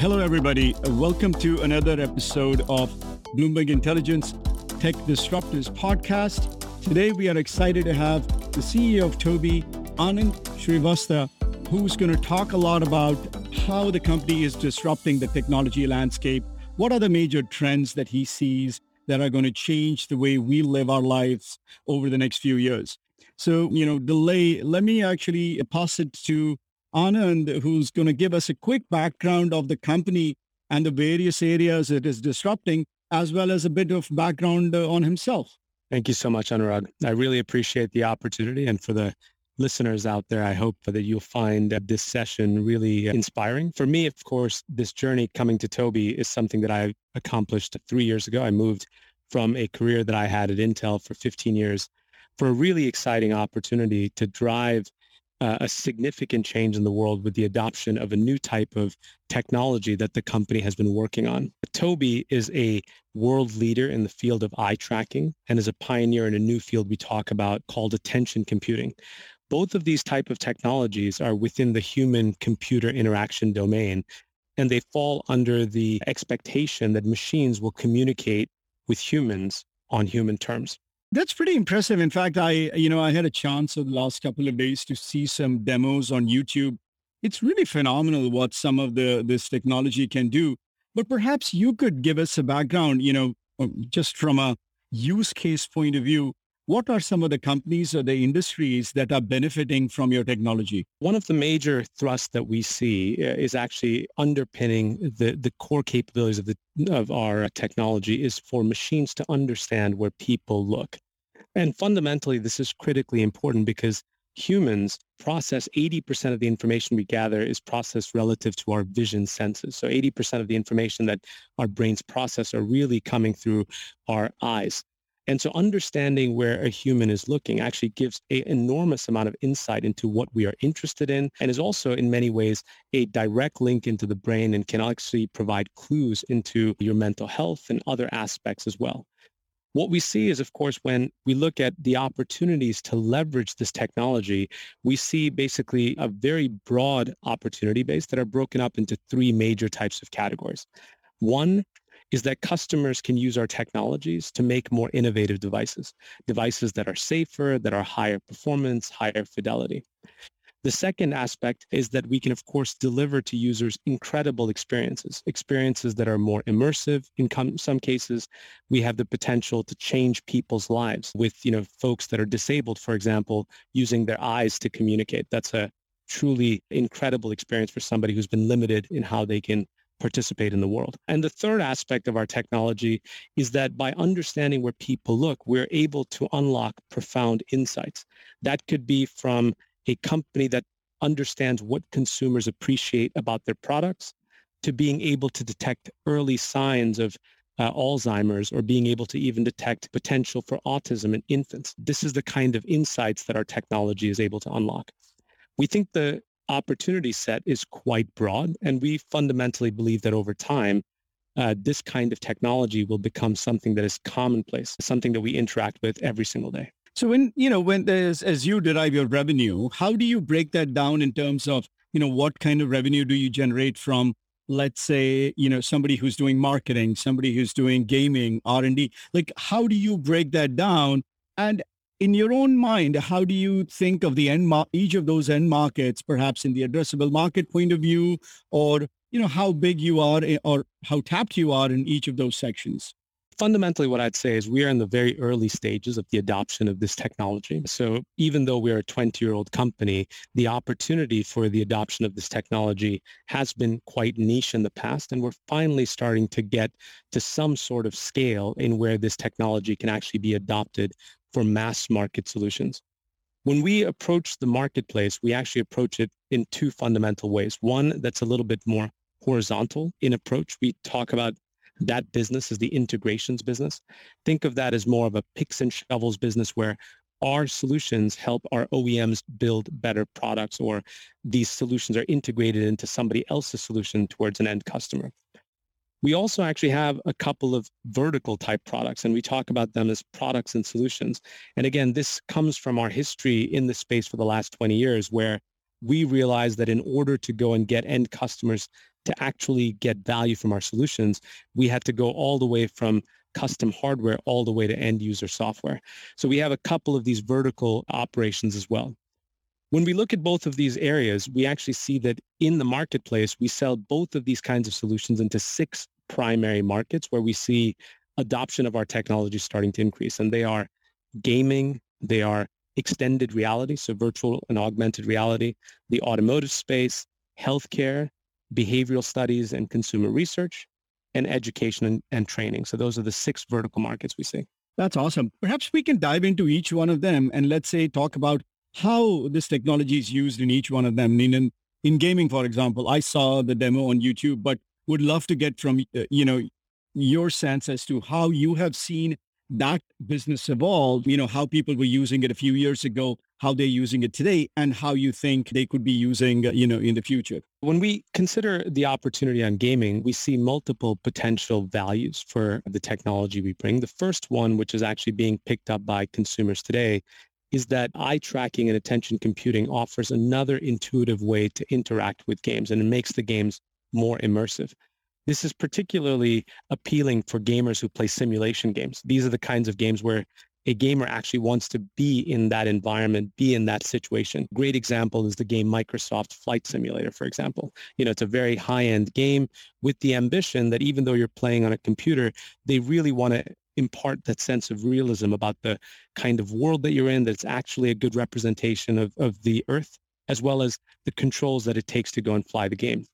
hello, everybody. Welcome to another episode of Bloomberg Intelligence Tech Disruptors podcast. Today, we are excited to have the CEO of Tobii, Anand Srivatsa, who's going to talk a lot about how the company is disrupting the technology landscape. What are the major trends that he sees that are going to change the way we live our lives over the next few years? So, you know, delay, let me actually pass it to Anand, who's going to give us a quick background of the company and the various areas it is disrupting, as well as a bit of background uh, on himself. Thank you so much, Anurag. I really appreciate the opportunity. And for the listeners out there, I hope that you'll find this session really inspiring. For me, of course, this journey coming to Tobii is something that I accomplished three years ago. I moved from a career that I had at Intel for 15 years for a really exciting opportunity to drive uh, a significant change in the world with the adoption of a new type of technology that the company has been working on. Tobii is a world leader in the field of eye tracking and is a pioneer in a new field we talk about called attention computing. Both of these type of technologies are within the human computer interaction domain and they fall under the expectation that machines will communicate with humans on human terms. That's pretty impressive. In fact, I, you know, I had a chance over the last couple of days to see some demos on YouTube. It's really phenomenal what some of the this technology can do. But perhaps you could give us a background, you know, um, just from a use case point of view. What are some of the companies or the industries that are benefiting from your technology? One of the major thrusts that we see uh, is actually underpinning the, the core capabilities of, the, of our technology is for machines to understand where people look. And fundamentally, this is critically important because humans process 80% of the information we gather is processed relative to our vision senses. So 80% of the information that our brains process are really coming through our eyes. And so understanding where a human is looking actually gives an enormous amount of insight into what we are interested in and is also in many ways a direct link into the brain and can actually provide clues into your mental health and other aspects as well. What we see is, of course, when we look at the opportunities to leverage this technology, we see basically a very broad opportunity base that are broken up into three major types of categories. One is that customers can use our technologies to make more innovative devices, devices that are safer, that are higher performance, higher fidelity. The second aspect is that we can, of course, deliver to users incredible experiences, experiences that are more immersive. In some cases, we have the potential to change people's lives with, you know, folks that are disabled, for example, using their eyes to communicate. That's a truly incredible experience for somebody who's been limited in how they can participate in the world. And the third aspect of our technology is that by understanding where people look, we're able to unlock profound insights. That could be from a company that understands what consumers appreciate about their products to being able to detect early signs of uh, Alzheimer's or being able to even detect potential for autism in infants. This is the kind of insights that our technology is able to unlock. We think the opportunity set is quite broad. And we fundamentally believe that over time, uh, this kind of technology will become something that is commonplace, something that we interact with every single day. So when, you know, when there's, as you derive your revenue, how do you break that down in terms of, you know, what kind of revenue do you generate from, let's say, you know, somebody who's doing marketing, somebody who's doing gaming, R&D, like how do you break that down? And in your own mind, how do you think of the end mar- each of those end markets, perhaps in the addressable market point of view, or you know how big you are eh, or how tapped you are in each of those sections? Fundamentally, what I'd say is we are in the very early stages of the adoption of this technology. So even though we're a 20-year-old company, the opportunity for the adoption of this technology has been quite niche in the past, and we're finally starting to get to some sort of scale in where this technology can actually be adopted for mass market solutions. When we approach the marketplace, we actually approach it in two fundamental ways. One that's a little bit more horizontal in approach. We talk about that business as the integrations business. Think of that as more of a picks and shovels business where our solutions help our OEMs build better products or these solutions are integrated into somebody else's solution towards an end customer. We also actually have a couple of vertical type products, and we talk about them as products and solutions. And again, this comes from our history in the space for the last 20 years, where we realized that in order to go and get end customers to actually get value from our solutions, we had to go all the way from custom hardware all the way to end user software. So we have a couple of these vertical operations as well. When we look at both of these areas, we actually see that in the marketplace, we sell both of these kinds of solutions into six primary markets where we see adoption of our technology starting to increase. And they are gaming, they are extended reality, so virtual and augmented reality, the automotive space, healthcare, behavioral studies and consumer research, and education and, and training. So those are the six vertical markets we see. That's awesome. Perhaps we can dive into each one of them and let's say talk about how this technology is used in each one of them. In, in gaming, for example, I saw the demo on YouTube, but would love to get from, uh, you know, your sense as to how you have seen that business evolve, you know, how people were using it a few years ago, how they're using it today, and how you think they could be using, uh, you know, in the future. When we consider the opportunity on gaming, we see multiple potential values for the technology we bring. The first one, which is actually being picked up by consumers today, is that eye tracking and attention computing offers another intuitive way to interact with games and it makes the games more immersive. This is particularly appealing for gamers who play simulation games. These are the kinds of games where a gamer actually wants to be in that environment, be in that situation. Great example is the game Microsoft Flight Simulator, for example. You know, it's a very high-end game with the ambition that even though you're playing on a computer, they really want to impart that sense of realism about the kind of world that you're in, that's actually a good representation of, of the Earth, as well as the controls that it takes to go and fly the game.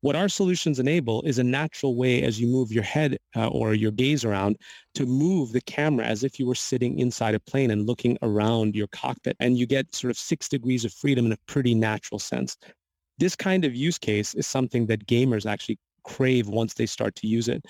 What our solutions enable is a natural way as you move your head uh, or your gaze around to move the camera as if you were sitting inside a plane and looking around your cockpit. And you get sort of six degrees of freedom in a pretty natural sense. This kind of use case is something that gamers actually crave once they start to use it.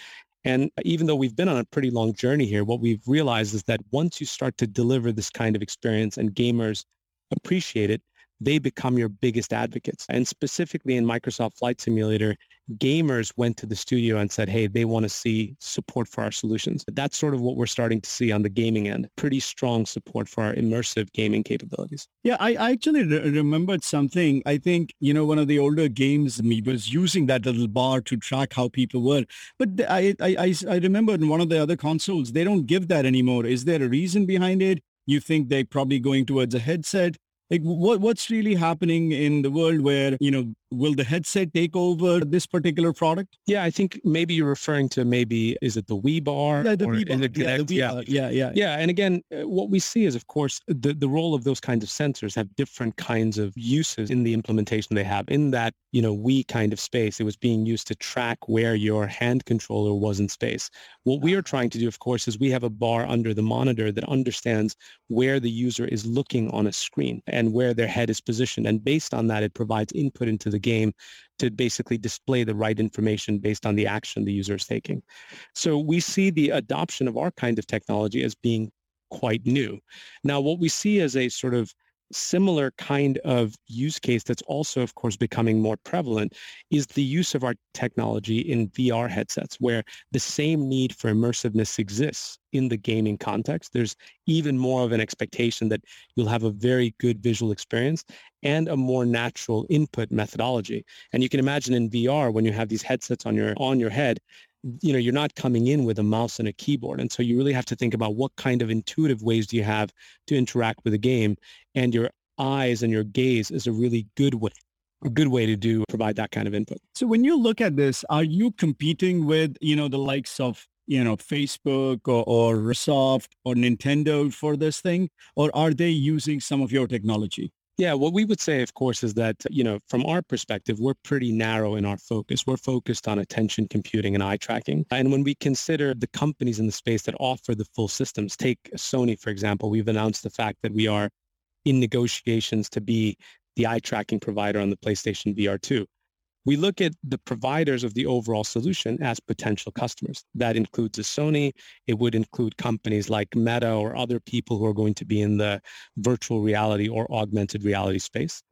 And even though we've been on a pretty long journey here, what we've realized is that once you start to deliver this kind of experience and gamers appreciate it, they become your biggest advocates. And specifically in Microsoft Flight Simulator, gamers went to the studio and said, hey, they want to see support for our solutions. That's sort of what we're starting to see on the gaming end. Pretty strong support for our immersive gaming capabilities. Yeah, I, actually re- remembered something. I think, you know, one of the older games me was using that little bar to track how people were. But I, I, I remember in one of the other consoles, they don't give that anymore. Is there a reason behind it? You think they're probably going towards a headset? Like what what's really happening in the world where you know will the headset take over this particular product yeah i think maybe you're referring to maybe is it the wii bar yeah the wii bar. Yeah, the wii yeah. Bar. yeah yeah yeah and again uh, what we see is of course the the role of those kinds of sensors have different kinds of uses in the implementation they have in that you know wii kind of space it was being used to track where your hand controller was in space what we are trying to do of course is we have a bar under the monitor that understands where the user is looking on a screen and where their head is positioned. And based on that, it provides input into the game to basically display the right information based on the action the user is taking. So we see the adoption of our kind of technology as being quite new. Now, what we see as a sort of similar kind of use case that's also, of course, becoming more prevalent is the use of our technology in VR headsets, where the same need for immersiveness exists in the gaming context. There's even more of an expectation that you'll have a very good visual experience and a more natural input methodology. And you can imagine in VR, when you have these headsets on your on your head, you know, you're not coming in with a mouse and a keyboard. And so you really have to think about what kind of intuitive ways do you have to interact with a game and your eyes and your gaze is a really good way a good way to do provide that kind of input. So when you look at this, are you competing with, you know, the likes of, you know, Facebook or, or soft or Nintendo for this thing? Or are they using some of your technology? Yeah, what we would say, of course, is that, you know, from our perspective, we're pretty narrow in our focus. We're focused on attention computing and eye tracking. And when we consider the companies in the space that offer the full systems, take Sony, for example, we've announced the fact that we are in negotiations to be the eye tracking provider on the PlayStation VR 2 we look at the providers of the overall solution as potential customers. That includes a Sony. It would include companies like Meta or other people who are going to be in the virtual reality or augmented reality space.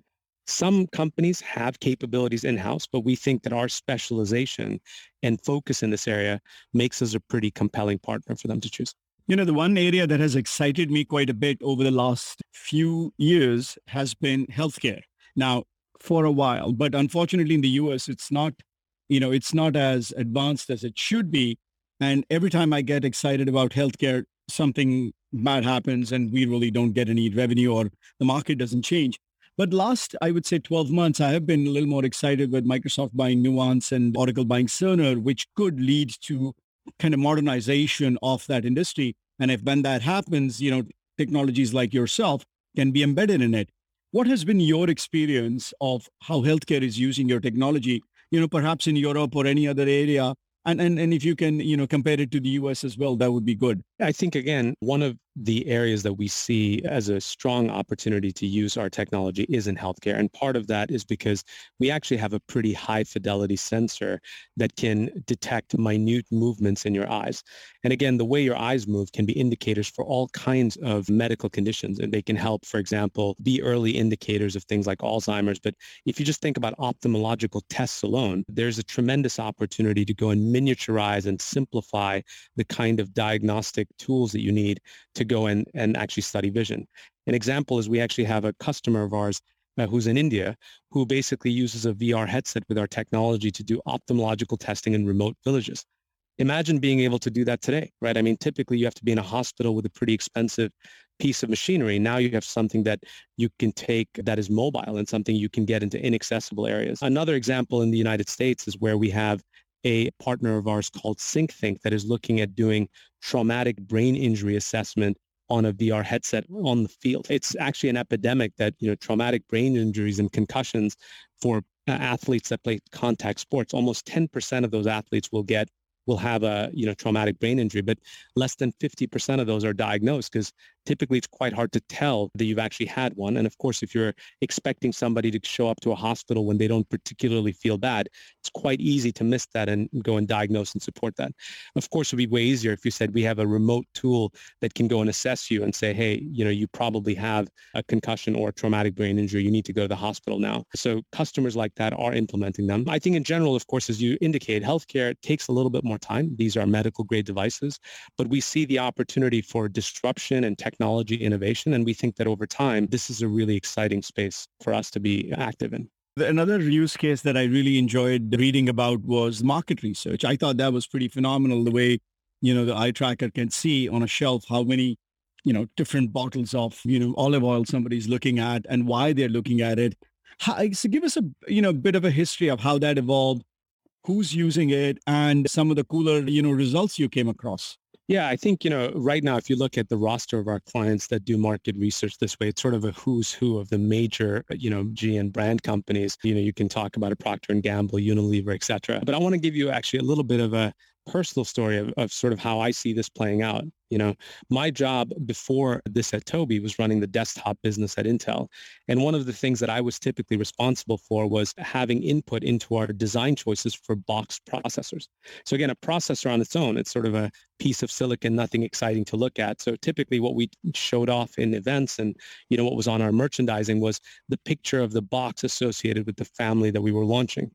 Some companies have capabilities in-house, but we think that our specialization and focus in this area makes us a pretty compelling partner for them to choose. You know, the one area that has excited me quite a bit over the last few years has been healthcare. Now, for a while. But unfortunately, in the US, it's not you know, it's not as advanced as it should be. And every time I get excited about healthcare, something bad happens and we really don't get any revenue or the market doesn't change. But last, I would say 12 months, I have been a little more excited with Microsoft buying Nuance and Oracle buying Cerner, which could lead to kind of modernization of that industry. And if when that happens, you know, technologies like yourself can be embedded in it. What has been your experience of how healthcare is using your technology, you know, perhaps in Europe or any other area and, and, and if you can, you know, compare it to the US as well, that would be good. I think, again, one of the areas that we see as a strong opportunity to use our technology is in healthcare. And part of that is because we actually have a pretty high fidelity sensor that can detect minute movements in your eyes. And again, the way your eyes move can be indicators for all kinds of medical conditions. And they can help, for example, be early indicators of things like Alzheimer's. But if you just think about ophthalmological tests alone, there's a tremendous opportunity to go and miniaturize and simplify the kind of diagnostic tools that you need to go and, and actually study vision. An example is we actually have a customer of ours uh, who's in India who basically uses a VR headset with our technology to do ophthalmological testing in remote villages. Imagine being able to do that today, right? I mean, typically you have to be in a hospital with a pretty expensive piece of machinery. Now you have something that you can take that is mobile and something you can get into inaccessible areas. Another example in the United States is where we have a partner of ours called SyncThink that is looking at doing traumatic brain injury assessment on a VR headset on the field. It's actually an epidemic that, you know, traumatic brain injuries and concussions for uh, athletes that play contact sports, almost 10% of those athletes will get will have a you know traumatic brain injury, but less than 50% of those are diagnosed because typically it's quite hard to tell that you've actually had one. And of course, if you're expecting somebody to show up to a hospital when they don't particularly feel bad, it's quite easy to miss that and go and diagnose and support that. Of course, it would be way easier if you said we have a remote tool that can go and assess you and say, hey, you know, you probably have a concussion or a traumatic brain injury. You need to go to the hospital now. So customers like that are implementing them. I think in general, of course, as you indicate, healthcare takes a little bit more time. These are medical grade devices, but we see the opportunity for disruption and technology technology innovation. And we think that over time, this is a really exciting space for us to be active in. Another use case that I really enjoyed reading about was market research. I thought that was pretty phenomenal the way, you know, the eye tracker can see on a shelf how many, you know, different bottles of, you know, olive oil somebody's looking at and why they're looking at it. How, so give us a, you know, bit of a history of how that evolved, who's using it and some of the cooler, you know, results you came across. Yeah, I think, you know, right now, if you look at the roster of our clients that do market research this way, it's sort of a who's who of the major, uh, you know, G and brand companies. You know, you can talk about a Procter and Gamble, Unilever, et cetera. But I want to give you actually a little bit of a personal story of, of sort of how I see this playing out. You know, my job before this at Tobii was running the desktop business at Intel. And one of the things that I was typically responsible for was having input into our design choices for box processors. So again, a processor on its own, it's sort of a piece of silicon, nothing exciting to look at. So typically what we showed off in events and, you know, what was on our merchandising was the picture of the box associated with the family that we were launching.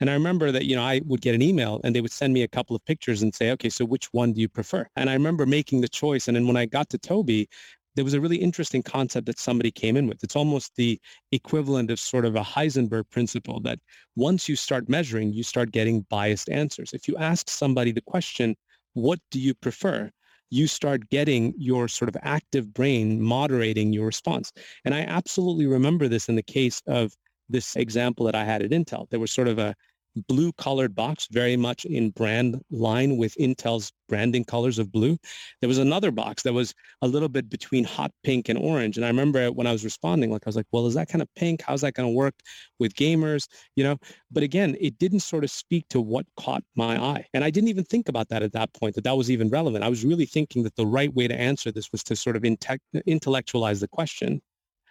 And I remember that, you know, I would get an email and they would send me a couple of pictures and say, okay, so which one do you prefer? And I remember making making the choice. And then when I got to Tobii, there was a really interesting concept that somebody came in with. It's almost the equivalent of sort of a Heisenberg principle that once you start measuring, you start getting biased answers. If you ask somebody the question, what do you prefer? You start getting your sort of active brain moderating your response. And I absolutely remember this in the case of this example that I had at Intel. There was sort of a blue colored box, very much in brand line with Intel's branding colors of blue. There was another box that was a little bit between hot pink and orange. And I remember when I was responding, like I was like, well, is that kind of pink? How's that going to work with gamers? You know, but again, it didn't sort of speak to what caught my eye. And I didn't even think about that at that point, that that was even relevant. I was really thinking that the right way to answer this was to sort of inte- intellectualize the question.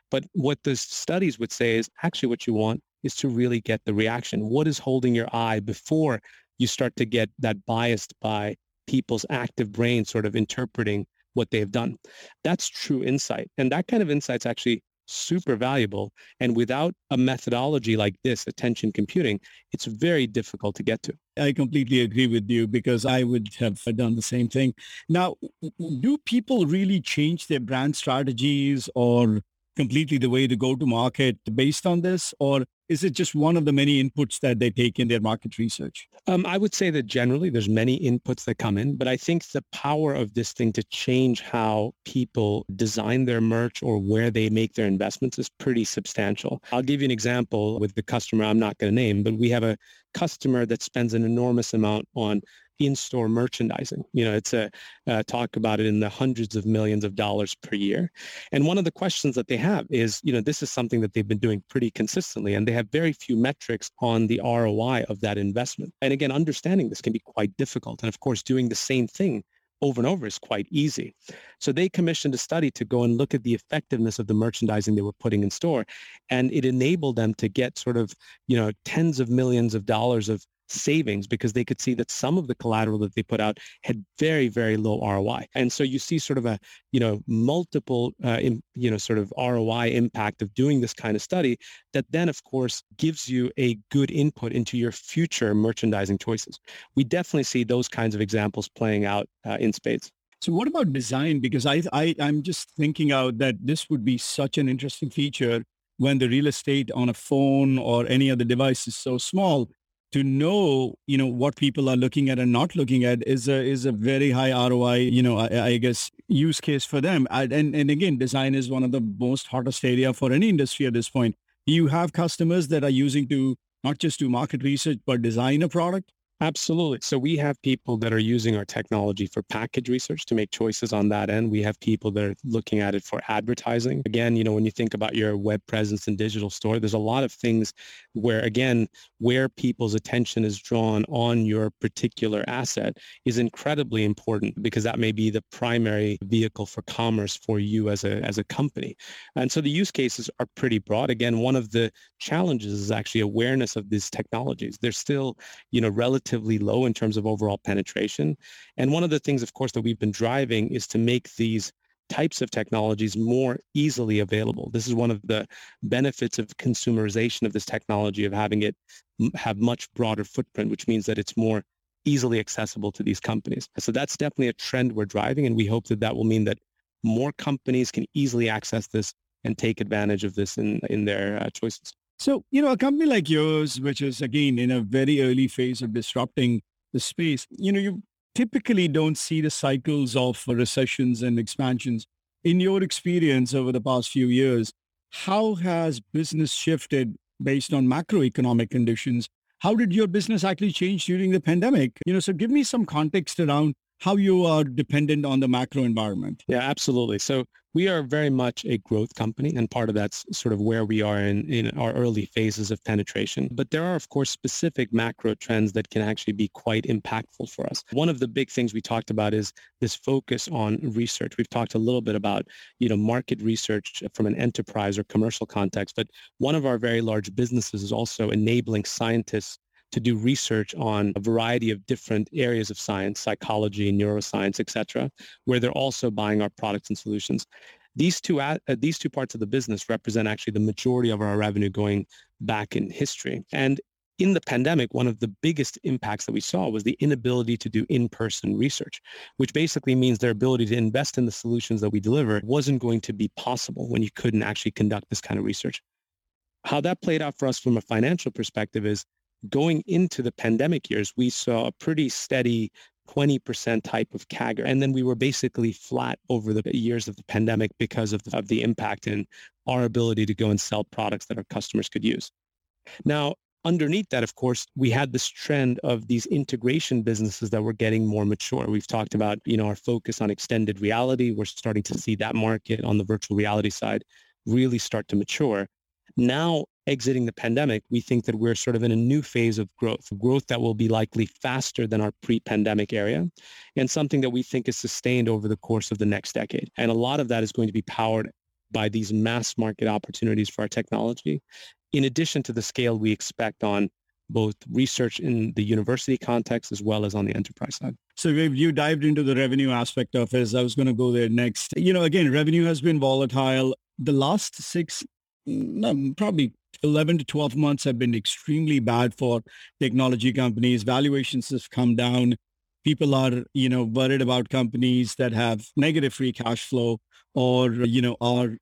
But what the studies would say is actually what you want is to really get the reaction. What is holding your eye before you start to get that biased by people's active brain sort of interpreting what they've done. That's true insight. And that kind of insight's actually super valuable. And without a methodology like this, attention computing, it's very difficult to get to. I completely agree with you because I would have done the same thing. Now, do people really change their brand strategies or completely the way to go to market based on this? Or is it just one of the many inputs that they take in their market research? Um, I would say that generally there's many inputs that come in, but I think the power of this thing to change how people design their merch or where they make their investments is pretty substantial. I'll give you an example with the customer I'm not going to name, but we have a customer that spends an enormous amount on in-store merchandising. You know, it's a uh, talk about it in the hundreds of millions of dollars per year. And one of the questions that they have is, you know, this is something that they've been doing pretty consistently, and they have very few metrics on the ROI of that investment. And again, understanding this can be quite difficult. And of course, doing the same thing over and over is quite easy. So they commissioned a study to go and look at the effectiveness of the merchandising they were putting in store. And it enabled them to get sort of, you know, tens of millions of dollars of savings because they could see that some of the collateral that they put out had very, very low ROI. And so you see sort of a, you know, multiple, uh, in, you know, sort of ROI impact of doing this kind of study that then, of course, gives you a good input into your future merchandising choices. We definitely see those kinds of examples playing out uh, in spades. So what about design? Because I, I, I'm just thinking out that this would be such an interesting feature when the real estate on a phone or any other device is so small to know you know what people are looking at and not looking at is a is a very high ROI you know I, I guess use case for them. And and again design is one of the most hottest area for any industry at this point. You have customers that are using to not just do market research but design a product Absolutely. So we have people that are using our technology for package research to make choices on that end. We have people that are looking at it for advertising. Again, you know, when you think about your web presence and digital store, there's a lot of things where, again, where people's attention is drawn on your particular asset is incredibly important because that may be the primary vehicle for commerce for you as a, as a company. And so the use cases are pretty broad. Again, one of the challenges is actually awareness of these technologies. They're still, you know, relative relatively low in terms of overall penetration. And one of the things, of course, that we've been driving is to make these types of technologies more easily available. This is one of the benefits of consumerization of this technology, of having it have much broader footprint, which means that it's more easily accessible to these companies. So that's definitely a trend we're driving, and we hope that that will mean that more companies can easily access this and take advantage of this in, in their uh, choices. So, you know, a company like yours, which is again in a very early phase of disrupting the space, you know, you typically don't see the cycles of recessions and expansions. In your experience over the past few years, how has business shifted based on macroeconomic conditions? How did your business actually change during the pandemic? You know, so give me some context around how you are dependent on the macro environment. Yeah, absolutely. So we are very much a growth company, and part of that's sort of where we are in, in our early phases of penetration. But there are, of course, specific macro trends that can actually be quite impactful for us. One of the big things we talked about is this focus on research. We've talked a little bit about, you know, market research from an enterprise or commercial context, but one of our very large businesses is also enabling scientists to do research on a variety of different areas of science, psychology, neuroscience, et cetera, where they're also buying our products and solutions. These two, uh, these two parts of the business represent actually the majority of our revenue going back in history. And in the pandemic, one of the biggest impacts that we saw was the inability to do in-person research, which basically means their ability to invest in the solutions that we deliver wasn't going to be possible when you couldn't actually conduct this kind of research. How that played out for us from a financial perspective is going into the pandemic years, we saw a pretty steady 20% type of CAGR. And then we were basically flat over the years of the pandemic because of the, of the impact in our ability to go and sell products that our customers could use. Now, underneath that, of course, we had this trend of these integration businesses that were getting more mature. We've talked about, you know, our focus on extended reality. We're starting to see that market on the virtual reality side really start to mature. Now exiting the pandemic, we think that we're sort of in a new phase of growth, growth that will be likely faster than our pre-pandemic area and something that we think is sustained over the course of the next decade. And a lot of that is going to be powered by these mass market opportunities for our technology, in addition to the scale we expect on both research in the university context as well as on the enterprise side. So you dived into the revenue aspect of it. I was going to go there next. You know, again, revenue has been volatile. The last six, probably 11 to 12 months have been extremely bad for technology companies. Valuations have come down. People are, you know, worried about companies that have negative free cash flow or, you know, are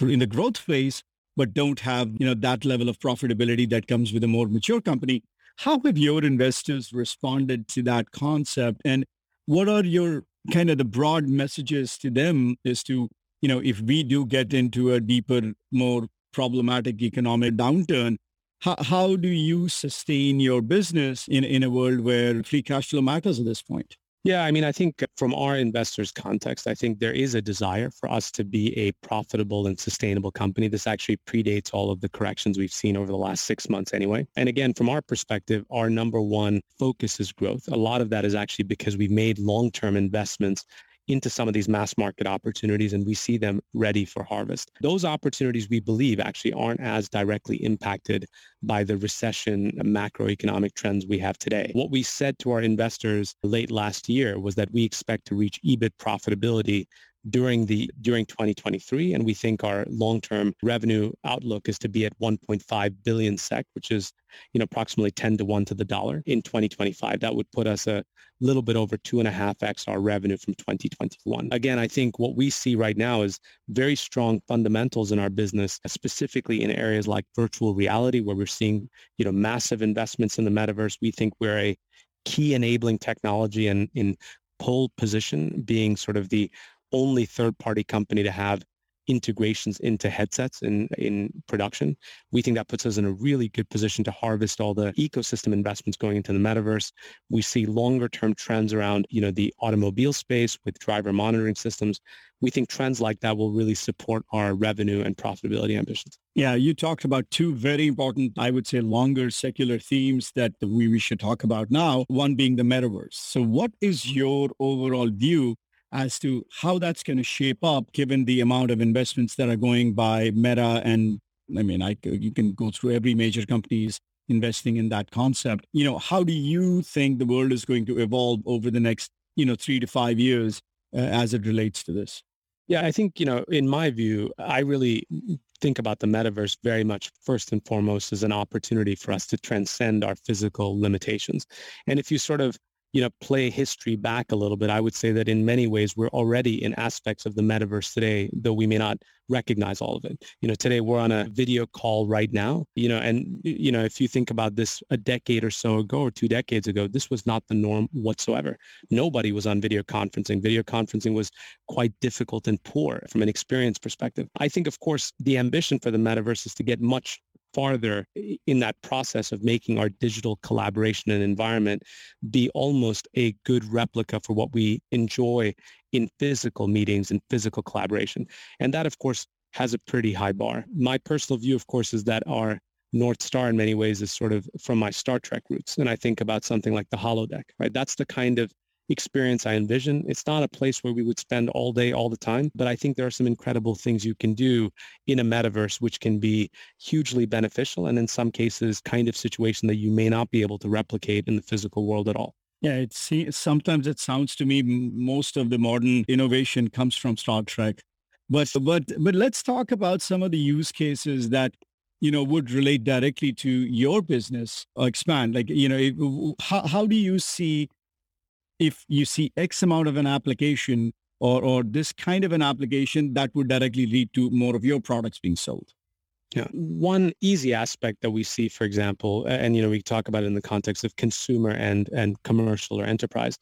in the growth phase. but don't have, you know, that level of profitability that comes with a more mature company. How have your investors responded to that concept? And what are your kind of the broad messages to them as to, you know, if we do get into a deeper, more problematic economic downturn, how, how do you sustain your business in, in a world where free cash flow matters at this point? Yeah, I mean, I think from our investors' context, I think there is a desire for us to be a profitable and sustainable company. This actually predates all of the corrections we've seen over the last six months anyway. And again, from our perspective, our number one focus is growth. A lot of that is actually because we've made long-term investments into some of these mass market opportunities and we see them ready for harvest. Those opportunities we believe actually aren't as directly impacted by the recession macroeconomic trends we have today. What we said to our investors late last year was that we expect to reach EBIT profitability during the during 2023 and we think our long-term revenue outlook is to be at 1.5 billion SEK which is you know approximately 10 to 1 to the dollar in 2025 that would put us a little bit over two and a half x our revenue from 2021 again i think what we see right now is very strong fundamentals in our business specifically in areas like virtual reality where we're seeing you know massive investments in the metaverse. We think we're a key enabling technology and in pole position being sort of the only third-party company to have integrations into headsets in, in production. We think that puts us in a really good position to harvest all the ecosystem investments going into the metaverse. We see longer term trends around, you know, the automobile space with driver monitoring systems. We think trends like that will really support our revenue and profitability ambitions. Yeah, you talked about two very important, I would say, longer secular themes that we, we should talk about now, one being the metaverse. So what is your overall view as to how that's going to shape up given the amount of investments that are going by Meta and I mean, I, you can go through every major companies investing in that concept. You know, how do you think the world is going to evolve over the next, you know, three to five years uh, as it relates to this? Yeah, I think, you know, in my view, I really think about the metaverse very much first and foremost as an opportunity for us to transcend our physical limitations. And if you sort of you know, play history back a little bit, I would say that in many ways we're already in aspects of the metaverse today, though we may not recognize all of it. You know, today we're on a video call right now, you know, and, you know, if you think about this a decade or so ago or two decades ago, this was not the norm whatsoever. Nobody was on video conferencing. Video conferencing was quite difficult and poor from an experience perspective. I think, of course, the ambition for the metaverse is to get much farther in that process of making our digital collaboration and environment be almost a good replica for what we enjoy in physical meetings and physical collaboration. And that, of course, has a pretty high bar. My personal view, of course, is that our North Star in many ways is sort of from my Star Trek roots. And I think about something like the holodeck, right? That's the kind of experience I envision. It's not a place where we would spend all day, all the time, but I think there are some incredible things you can do in a metaverse, which can be hugely beneficial and in some cases kind of situation that you may not be able to replicate in the physical world at all. Yeah, it's sometimes it sounds to me most of the modern innovation comes from Star Trek. But but but let's talk about some of the use cases that you know would relate directly to your business or expand like you know how, how do you see if you see X amount of an application or, or this kind of an application, that would directly lead to more of your products being sold. Yeah. One easy aspect that we see, for example, and you know, we talk about it in the context of consumer and and commercial or enterprise.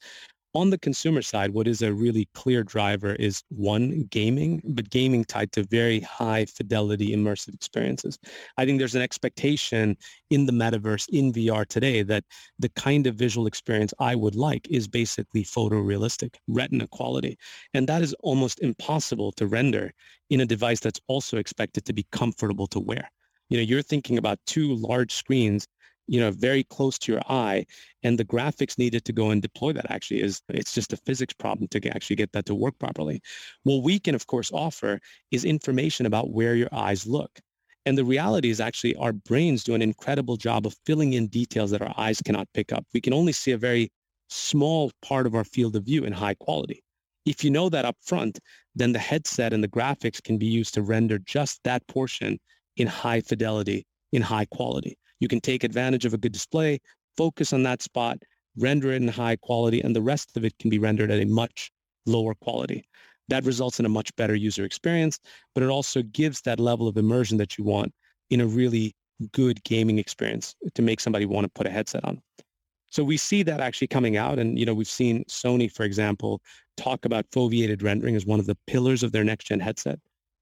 On the consumer side, what is a really clear driver is one, gaming, but gaming tied to very high fidelity immersive experiences. I think there's an expectation in the metaverse, in VR today, that the kind of visual experience I would like is basically photorealistic, retina quality. And that is almost impossible to render in a device that's also expected to be comfortable to wear. You know, you're thinking about two large screens you know, very close to your eye. And the graphics needed to go and deploy that actually is, it's just a physics problem to actually get that to work properly. What we can, of course, offer is information about where your eyes look. And the reality is actually our brains do an incredible job of filling in details that our eyes cannot pick up. We can only see a very small part of our field of view in high quality. If you know that up front, then the headset and the graphics can be used to render just that portion in high fidelity, in high quality. You can take advantage of a good display, focus on that spot, render it in high quality, and the rest of it can be rendered at a much lower quality. That results in a much better user experience, but it also gives that level of immersion that you want in a really good gaming experience to make somebody want to put a headset on. So we see that actually coming out. And, you know, we've seen Sony, for example, talk about foveated rendering as one of the pillars of their next gen headset.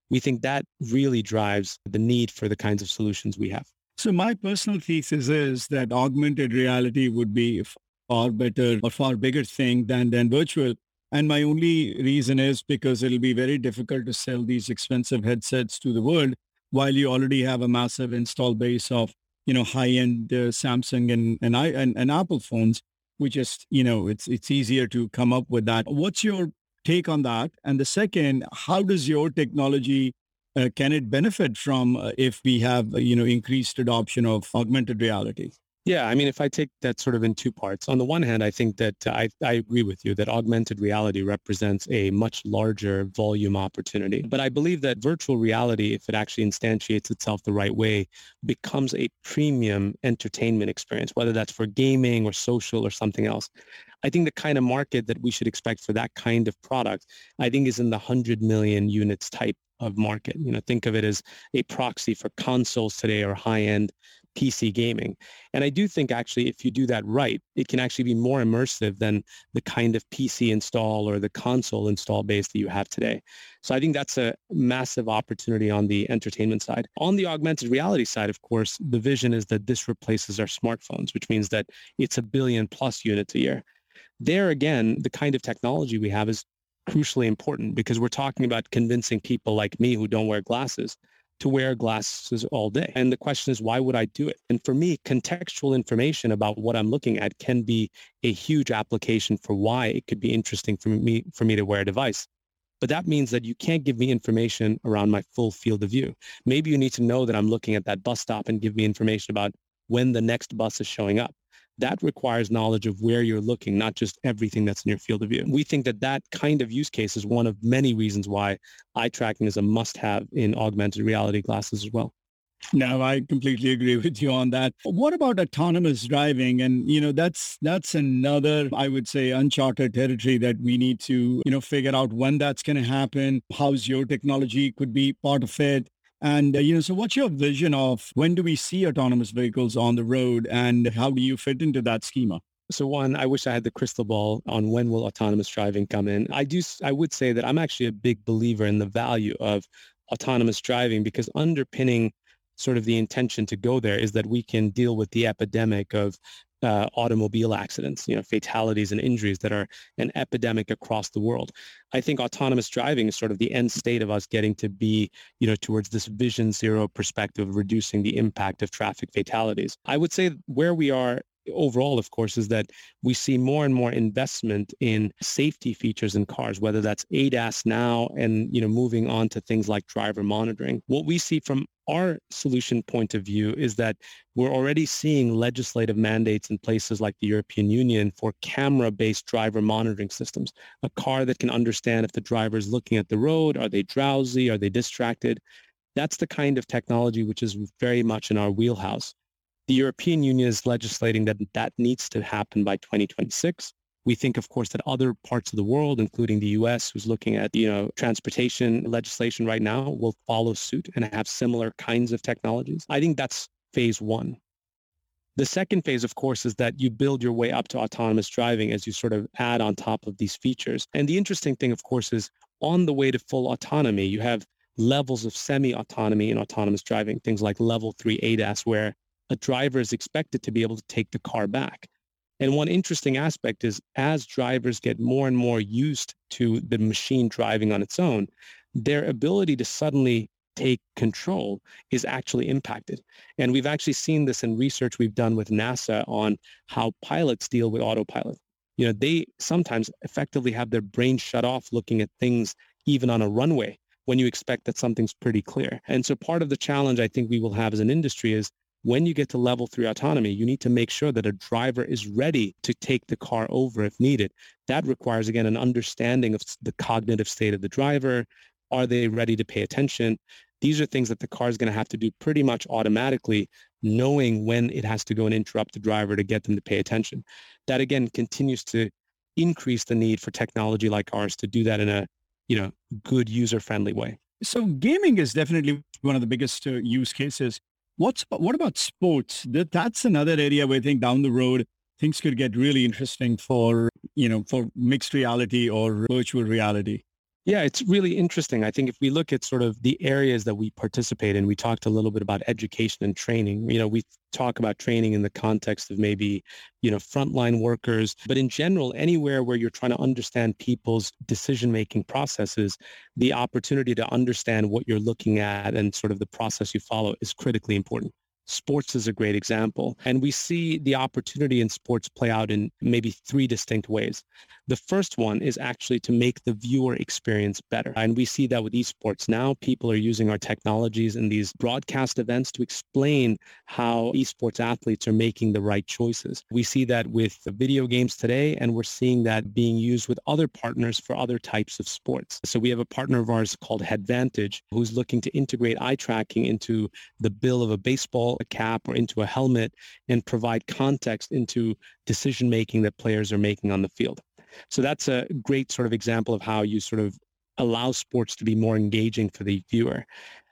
We think that really drives the need for the kinds of solutions we have. So my personal thesis is that augmented reality would be far better or far bigger thing than, than virtual. And my only reason is because it'll be very difficult to sell these expensive headsets to the world while you already have a massive install base of, you know, high-end uh, Samsung and, and, I, and, and Apple phones, which is, you know, it's, it's easier to come up with that. What's your take on that? And the second, how does your technology uh, can it benefit from uh, if we have, uh, you know, increased adoption of augmented reality? Yeah, I mean, if I take that sort of in two parts, on the one hand, I think that I, I agree with you that augmented reality represents a much larger volume opportunity. But I believe that virtual reality, if it actually instantiates itself the right way, becomes a premium entertainment experience, whether that's for gaming or social or something else. I think the kind of market that we should expect for that kind of product, I think is in the 100 million units type of market. You know, think of it as a proxy for consoles today or high-end PC gaming. And I do think actually if you do that right, it can actually be more immersive than the kind of PC install or the console install base that you have today. So I think that's a massive opportunity on the entertainment side. On the augmented reality side, of course, the vision is that this replaces our smartphones, which means that it's a billion plus units a year. There again, the kind of technology we have is crucially important because we're talking about convincing people like me who don't wear glasses to wear glasses all day. And the question is, why would I do it? And for me, contextual information about what I'm looking at can be a huge application for why it could be interesting for me, for me to wear a device. But that means that you can't give me information around my full field of view. Maybe you need to know that I'm looking at that bus stop and give me information about when the next bus is showing up that requires knowledge of where you're looking, not just everything that's in your field of view. We think that that kind of use case is one of many reasons why eye tracking is a must-have in augmented reality glasses as well. No, I completely agree with you on that. What about autonomous driving? And, you know, that's, that's another, I would say, uncharted territory that we need to, you know, figure out when that's going to happen. How's your technology could be part of it? And, uh, you know, so what's your vision of when do we see autonomous vehicles on the road and how do you fit into that schema? So one, I wish I had the crystal ball on when will autonomous driving come in. I do, I would say that I'm actually a big believer in the value of autonomous driving because underpinning sort of the intention to go there is that we can deal with the epidemic of uh, automobile accidents, you know, fatalities and injuries that are an epidemic across the world. I think autonomous driving is sort of the end state of us getting to be, you know, towards this vision zero perspective, of reducing the impact of traffic fatalities. I would say where we are overall, of course, is that we see more and more investment in safety features in cars, whether that's ADAS now and, you know, moving on to things like driver monitoring. What we see from our solution point of view is that we're already seeing legislative mandates in places like the European Union for camera-based driver monitoring systems. A car that can understand if the driver is looking at the road, are they drowsy, are they distracted? That's the kind of technology which is very much in our wheelhouse. The European Union is legislating that that needs to happen by 2026. We think, of course, that other parts of the world, including the U.S., who's looking at you know transportation legislation right now, will follow suit and have similar kinds of technologies. I think that's phase one. The second phase, of course, is that you build your way up to autonomous driving as you sort of add on top of these features. And the interesting thing, of course, is on the way to full autonomy, you have levels of semi-autonomy in autonomous driving, things like level three ADAS, where a driver is expected to be able to take the car back. And one interesting aspect is as drivers get more and more used to the machine driving on its own, their ability to suddenly take control is actually impacted. And we've actually seen this in research we've done with NASA on how pilots deal with autopilot. You know, they sometimes effectively have their brain shut off looking at things even on a runway when you expect that something's pretty clear. And so part of the challenge I think we will have as an industry is when you get to level three autonomy, you need to make sure that a driver is ready to take the car over if needed. That requires, again, an understanding of the cognitive state of the driver. Are they ready to pay attention? These are things that the car is going to have to do pretty much automatically, knowing when it has to go and interrupt the driver to get them to pay attention. That, again, continues to increase the need for technology like ours to do that in a you know, good user-friendly way. So gaming is definitely one of the biggest uh, use cases. What's what about sports? That that's another area where I think down the road things could get really interesting for you know for mixed reality or virtual reality. Yeah, it's really interesting. I think if we look at sort of the areas that we participate in, we talked a little bit about education and training. You know, we talk about training in the context of maybe, you know, frontline workers, but in general, anywhere where you're trying to understand people's decision-making processes, the opportunity to understand what you're looking at and sort of the process you follow is critically important. Sports is a great example. And we see the opportunity in sports play out in maybe three distinct ways. The first one is actually to make the viewer experience better. And we see that with esports now. People are using our technologies in these broadcast events to explain how esports athletes are making the right choices. We see that with video games today, and we're seeing that being used with other partners for other types of sports. So we have a partner of ours called Headvantage who's looking to integrate eye tracking into the bill of a baseball cap or into a helmet and provide context into decision making that players are making on the field. So that's a great sort of example of how you sort of allow sports to be more engaging for the viewer.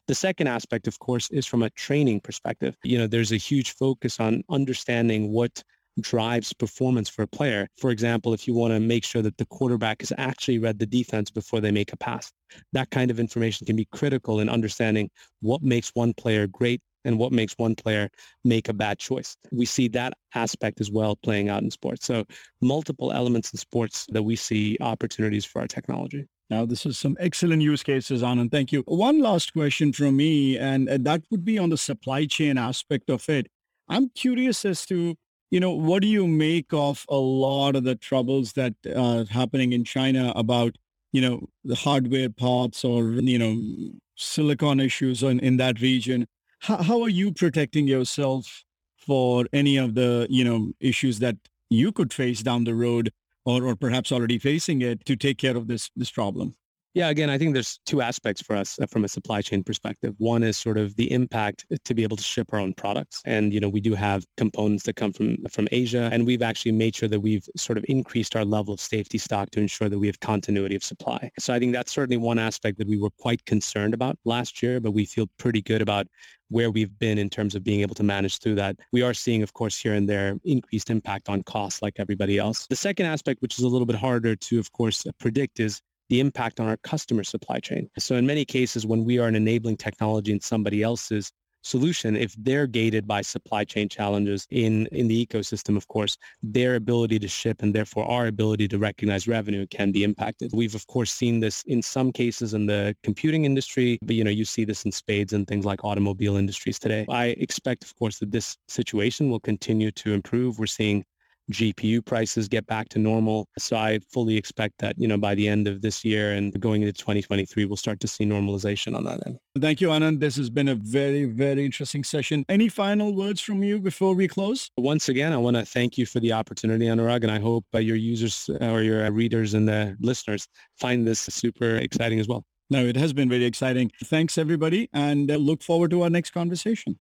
The second aspect, of course, is from a training perspective. You know, there's a huge focus on understanding what drives performance for a player. For example, if you want to make sure that the quarterback has actually read the defense before they make a pass, that kind of information can be critical in understanding what makes one player great and what makes one player make a bad choice. We see that aspect as well playing out in sports. So multiple elements in sports that we see opportunities for our technology. Now, this is some excellent use cases, Anand. Thank you. One last question from me, and uh, that would be on the supply chain aspect of it. I'm curious as to, you know, what do you make of a lot of the troubles that are happening in China about, you know, the hardware parts or, you know, silicon issues in, in that region? how, how are you protecting yourself for any of the you know issues that you could face down the road or, or perhaps already facing it to take care of this this problem yeah, again, I think there's two aspects for us uh, from a supply chain perspective. One is sort of the impact to be able to ship our own products. And, you know, we do have components that come from, from Asia, and we've actually made sure that we've sort of increased our level of safety stock to ensure that we have continuity of supply. So I think that's certainly one aspect that we were quite concerned about last year, but we feel pretty good about where we've been in terms of being able to manage through that. We are seeing, of course, here and there increased impact on costs like everybody else. The second aspect, which is a little bit harder to, of course, predict is the impact on our customer supply chain. So in many cases, when we are an enabling technology in somebody else's solution, if they're gated by supply chain challenges in, in the ecosystem, of course, their ability to ship and therefore our ability to recognize revenue can be impacted. We've, of course, seen this in some cases in the computing industry, but, you know, you see this in spades and things like automobile industries today. I expect, of course, that this situation will continue to improve. We're seeing GPU prices get back to normal. So I fully expect that, you know, by the end of this year and going into 2023, we'll start to see normalization on that end. Thank you, Anand. This has been a very, very interesting session. Any final words from you before we close? Once again, I want to thank you for the opportunity, Anurag, and I hope uh, your users uh, or your readers and the listeners find this super exciting as well. No, it has been very exciting. Thanks, everybody, and uh, look forward to our next conversation.